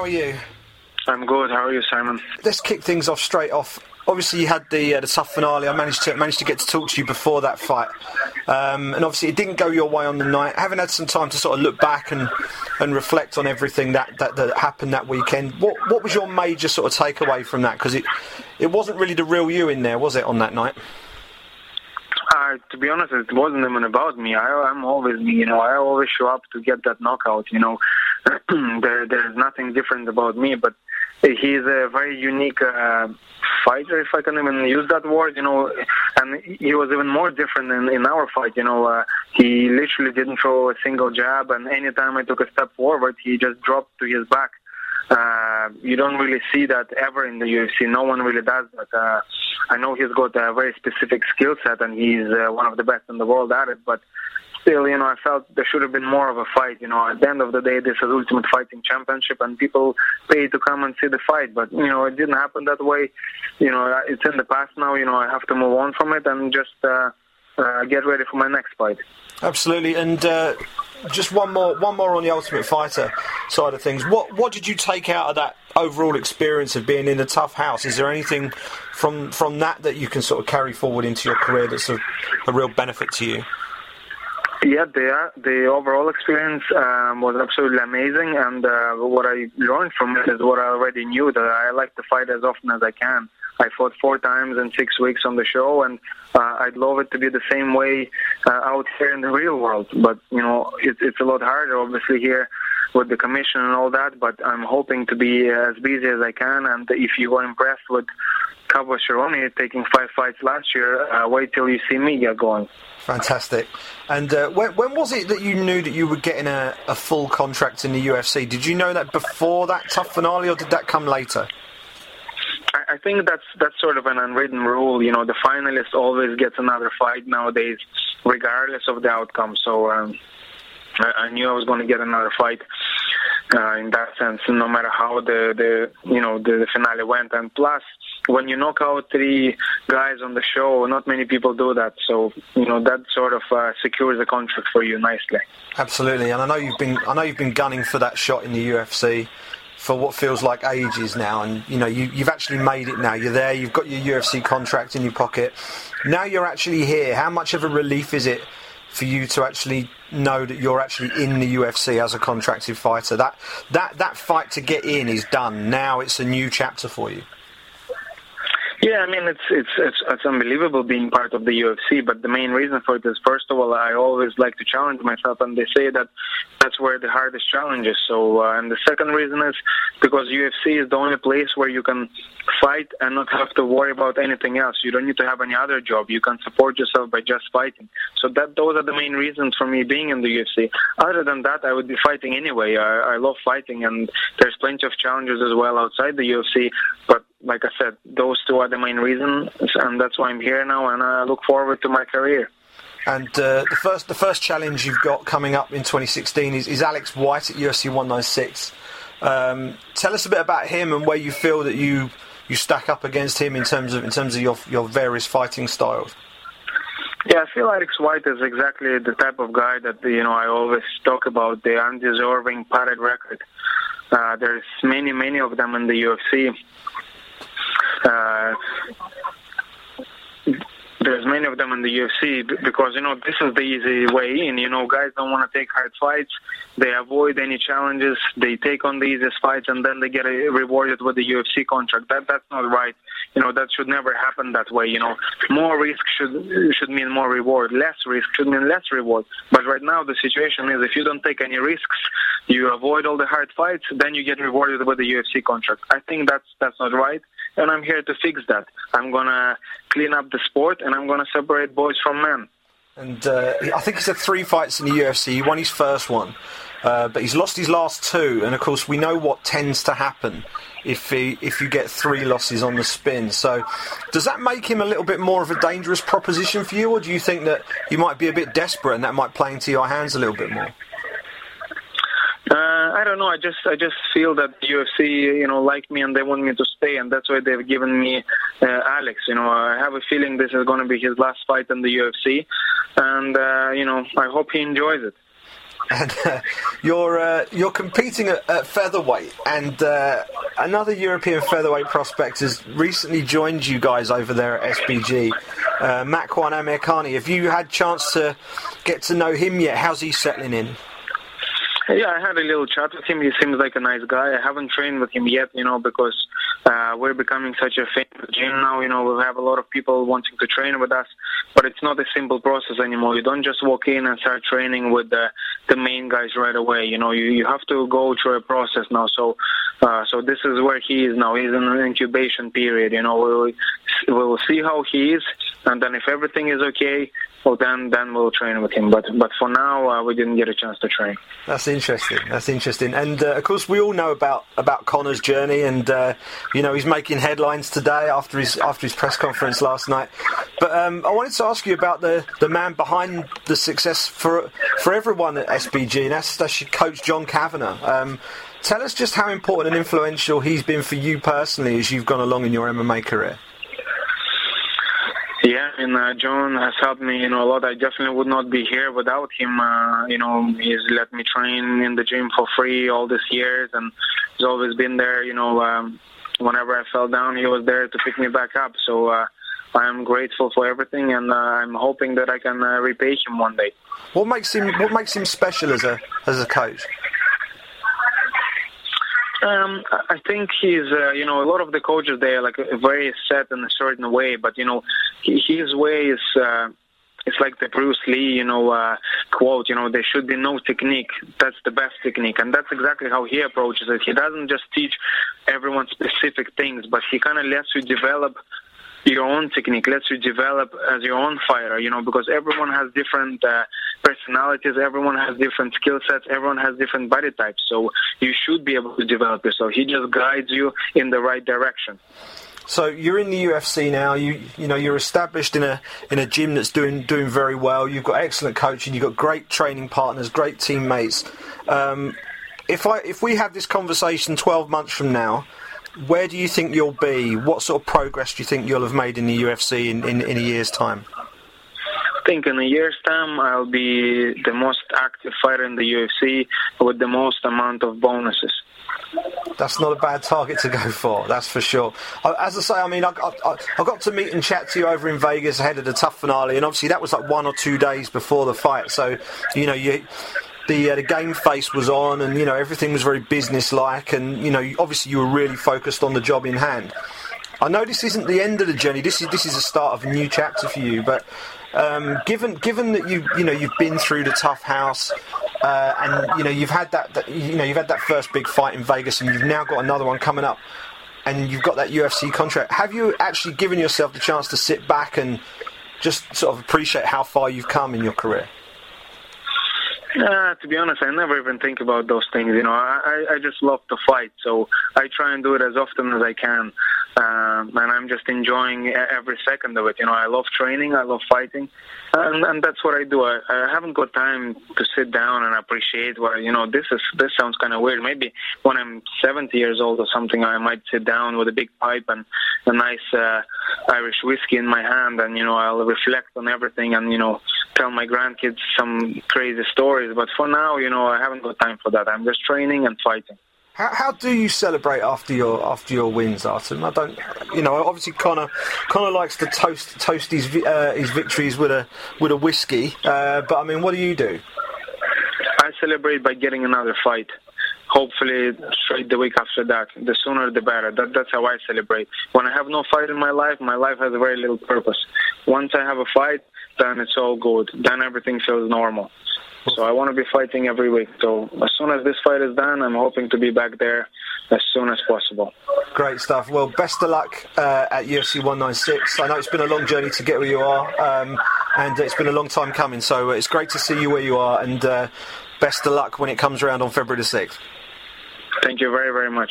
How are you? I'm good. How are you, Simon? Let's kick things off straight off. Obviously, you had the uh, the TUF finale. I managed to managed to get to talk to you before that fight, um, and obviously it didn't go your way on the night. Having had some time to sort of look back and, and reflect on everything that, that, that happened that weekend, what what was your major sort of takeaway from that? Because it it wasn't really the real you in there, was it, on that night? Uh, to be honest, it wasn't even about me. I, I'm always me. You know, I always show up to get that knockout. You know, there there's nothing different about me, but he's a very unique uh, fighter, if I can even use that word, you know, and he was even more different in, in our fight, you know, uh, he literally didn't throw a single jab, and anytime I took a step forward, he just dropped to his back. Uh, you don't really see that ever in the UFC. No one really does that. Uh, I know he's got a very specific skill set, and he's uh, one of the best in the world at it, but still, you know, I felt there should have been more of a fight. You know, at the end of the day, this is Ultimate Fighting Championship, and people pay to come and see the fight. But you know, it didn't happen that way. You know, it's in the past now. You know, I have to move on from it and just uh, uh, get ready for my next fight. Absolutely, and uh, just one more, one more on the Ultimate Fighter side of things. What what did you take out of that overall experience of being in a TUF house? Is there anything from from that that you can sort of carry forward into your career that's a, a real benefit to you? Yeah, the the overall experience um, was absolutely amazing, and uh, what I learned from it is what I already knew that I like to fight as often as I can. I fought four times in six weeks on the show, and uh, I'd love it to be the same way uh, out here in the real world. But you know, it, it's a lot harder, obviously, here with the commission and all that. But I'm hoping to be as busy as I can, and if you are impressed with Cowboy Cerrone taking five fights last year, uh, wait till you see me get going. Fantastic. And uh, when, when, was it that you knew that you were getting a, a, full contract in the UFC? Did you know that before that TUF finale, or did that come later? I, I think that's that's sort of an unwritten rule. You know, the finalist always gets another fight nowadays, regardless of the outcome. So um, I, knew I was going to get another fight. Uh, in that sense, no matter how the, the you know the, the finale went, and plus when you knock out three guys on the show, not many people do that. So you know that sort of uh, secures the contract for you nicely. Absolutely, and I know you've been I know you've been gunning for that shot in the UFC for what feels like ages now, and you know you, you've actually made it now. You're there. You've got your UFC contract in your pocket. Now you're actually here. How much of a relief is it for you to actually know that you're actually in the UFC as a contracted fighter? That that that fight to get in is done. Now it's a new chapter for you. Yeah, I mean it's it's it's it's unbelievable being part of the UFC. But the main reason for it is, first of all, I always like to challenge myself, and they say that that's where the hardest challenge is. So, uh, and the second reason is because UFC is the only place where you can fight and not have to worry about anything else. You don't need to have any other job. You can support yourself by just fighting. So that those are the main reasons for me being in the UFC. Other than that, I would be fighting anyway. I, I love fighting, and there's plenty of challenges as well outside the UFC. But like I said, those two are the main reasons, and that's why I'm here now, and I look forward to my career. And uh, the first the first challenge you've got coming up in 2016 is, is Alex White at UFC 196. Um, tell us a bit about him and where you feel that you you stack up against him in terms of in terms of your your various fighting styles. Yeah, I feel Alex White is exactly the type of guy that you know I always talk about the undeserving padded record. Uh, there's many many of them in the UFC uh, there's many of them in the UFC because you know this is the easy way in. You know, guys don't want to take hard fights. They avoid any challenges. They take on the easiest fights, and then they get rewarded with the UFC contract. That that's not right. You know, that should never happen that way. You know, more risk should should mean more reward. Less risk should mean less reward. But right now the situation is if you don't take any risks, you avoid all the hard fights, then you get rewarded with the UFC contract. I think that's that's not right and I'm here to fix that. I'm gonna clean up the sport, and I'm gonna separate boys from men. And uh, I think he's had three fights in the UFC. He won his first one, uh, but he's lost his last two. And of course, we know what tends to happen if he, if you get three losses on the spin. So, does that make him a little bit more of a dangerous proposition for you, or do you think that you might be a bit desperate and that might play into your hands a little bit more? I don't know. I just I just feel that the UFC, you know, like me and they want me to stay, and that's why they've given me uh, Alex. You know, I have a feeling this is going to be his last fight in the UFC, and uh, you know, I hope he enjoys it. and uh, you're uh, you're competing at, at featherweight, and uh, another European featherweight prospect has recently joined you guys over there at SBG. Uh, Makwan Amirkhani, have you had chance to get to know him yet? How's he settling in? Yeah, I had a little chat with him. He seems like a nice guy. I haven't trained with him yet, you know, because uh, we're becoming such a famous gym now. You know, we have a lot of people wanting to train with us, but it's not a simple process anymore. You don't just walk in and start training with the the main guys right away. You know, you you have to go through a process now. So, uh, so this is where he is now. He's in an incubation period. You know, we'll we'll see how he is, and then if everything is okay, well then then we'll train with him. But but for now, uh, we didn't get a chance to train. That's interesting. That's interesting. And uh, of course, we all know about about Conor's journey, and uh, you know he's making headlines today after his after his press conference last night. But um, I wanted to ask you about the, the man behind the success for for everyone at SBG, and that's, that's coach John Kavanagh. Um, tell us just how important and influential he's been for you personally as you've gone along in your MMA career. Yeah, and uh, John has helped me, you know, a lot. I definitely would not be here without him. Uh, you know, he's let me train in the gym for free all these years, and he's always been there. You know, um, whenever I fell down, he was there to pick me back up. So uh, I am grateful for everything, and uh, I'm hoping that I can uh, repay him one day. What makes him What makes him special as a as a coach? Um, I think he's, uh, you know, a lot of the coaches they are like very set in a certain way, but you know, his way is. Uh, it's like the Bruce Lee, you know, uh, quote, you know, there should be no technique. That's the best technique. And that's exactly how he approaches it. He doesn't just teach everyone specific things, but he kind of lets you develop your own technique, lets you develop as your own fighter, you know, because everyone has different uh, personalities, everyone has different skill sets, everyone has different body types. So you should be able to develop yourself. He just guides you in the right direction. So you're in the UFC now. You you know you're established in a in a gym that's doing doing very well. You've got excellent coaching. You've got great training partners, great teammates. Um, if I if we have this conversation 12 months from now, where do you think you'll be? What sort of progress do you think you'll have made in the UFC in, in, in a year's time? I think in a year's time I'll be the most active fighter in the UFC with the most amount of bonuses. That's not a bad target to go for, that's for sure. As I say, I mean, I, I, I, got to meet and chat to you over in Vegas ahead of the TUF finale, and obviously that was like one or two days before the fight. So, you know, you the uh, the game face was on, and you know everything was very businesslike, and you know obviously you were really focused on the job in hand. I know this isn't the end of the journey. This is this is the start of a new chapter for you. But um, given given that you you know you've been through the TUF house, uh, and you know you've had that, that you know you've had that first big fight in Vegas, and you've now got another one coming up, and you've got that UFC contract. Have you actually given yourself the chance to sit back and just sort of appreciate how far you've come in your career? Uh, to be honest, I never even think about those things. You know, I, I just love to fight, so I try and do it as often as I can um, and I'm just enjoying every second of it. You know, I love training, I love fighting, and, and that's what I do. I, I haven't got time to sit down and appreciate what you know. This is this sounds kind of weird. Maybe when I'm 70 years old or something, I might sit down with a big pipe and a nice uh, Irish whiskey in my hand, and you know, I'll reflect on everything and you know, tell my grandkids some crazy stories. But for now, you know, I haven't got time for that. I'm just training and fighting. How, how do you celebrate after your after your wins, Artem? I don't, you know. Obviously, Conor Conor likes to toast toast his uh, his victories with a with a whiskey. Uh, but I mean, what do you do? I celebrate by getting another fight. Hopefully, straight the week after that. The sooner, the better. That, that's how I celebrate. When I have no fight in my life, my life has very little purpose. Once I have a fight, then it's all good. Then everything feels normal. So I want to be fighting every week. So as soon as this fight is done, I'm hoping to be back there as soon as possible. Great stuff. Well, best of luck uh, at UFC 196. I know it's been a long journey to get where you are, um, and it's been a long time coming. So uh, it's great to see you where you are, and uh, best of luck when it comes around on February the 6th. Thank you very, very much.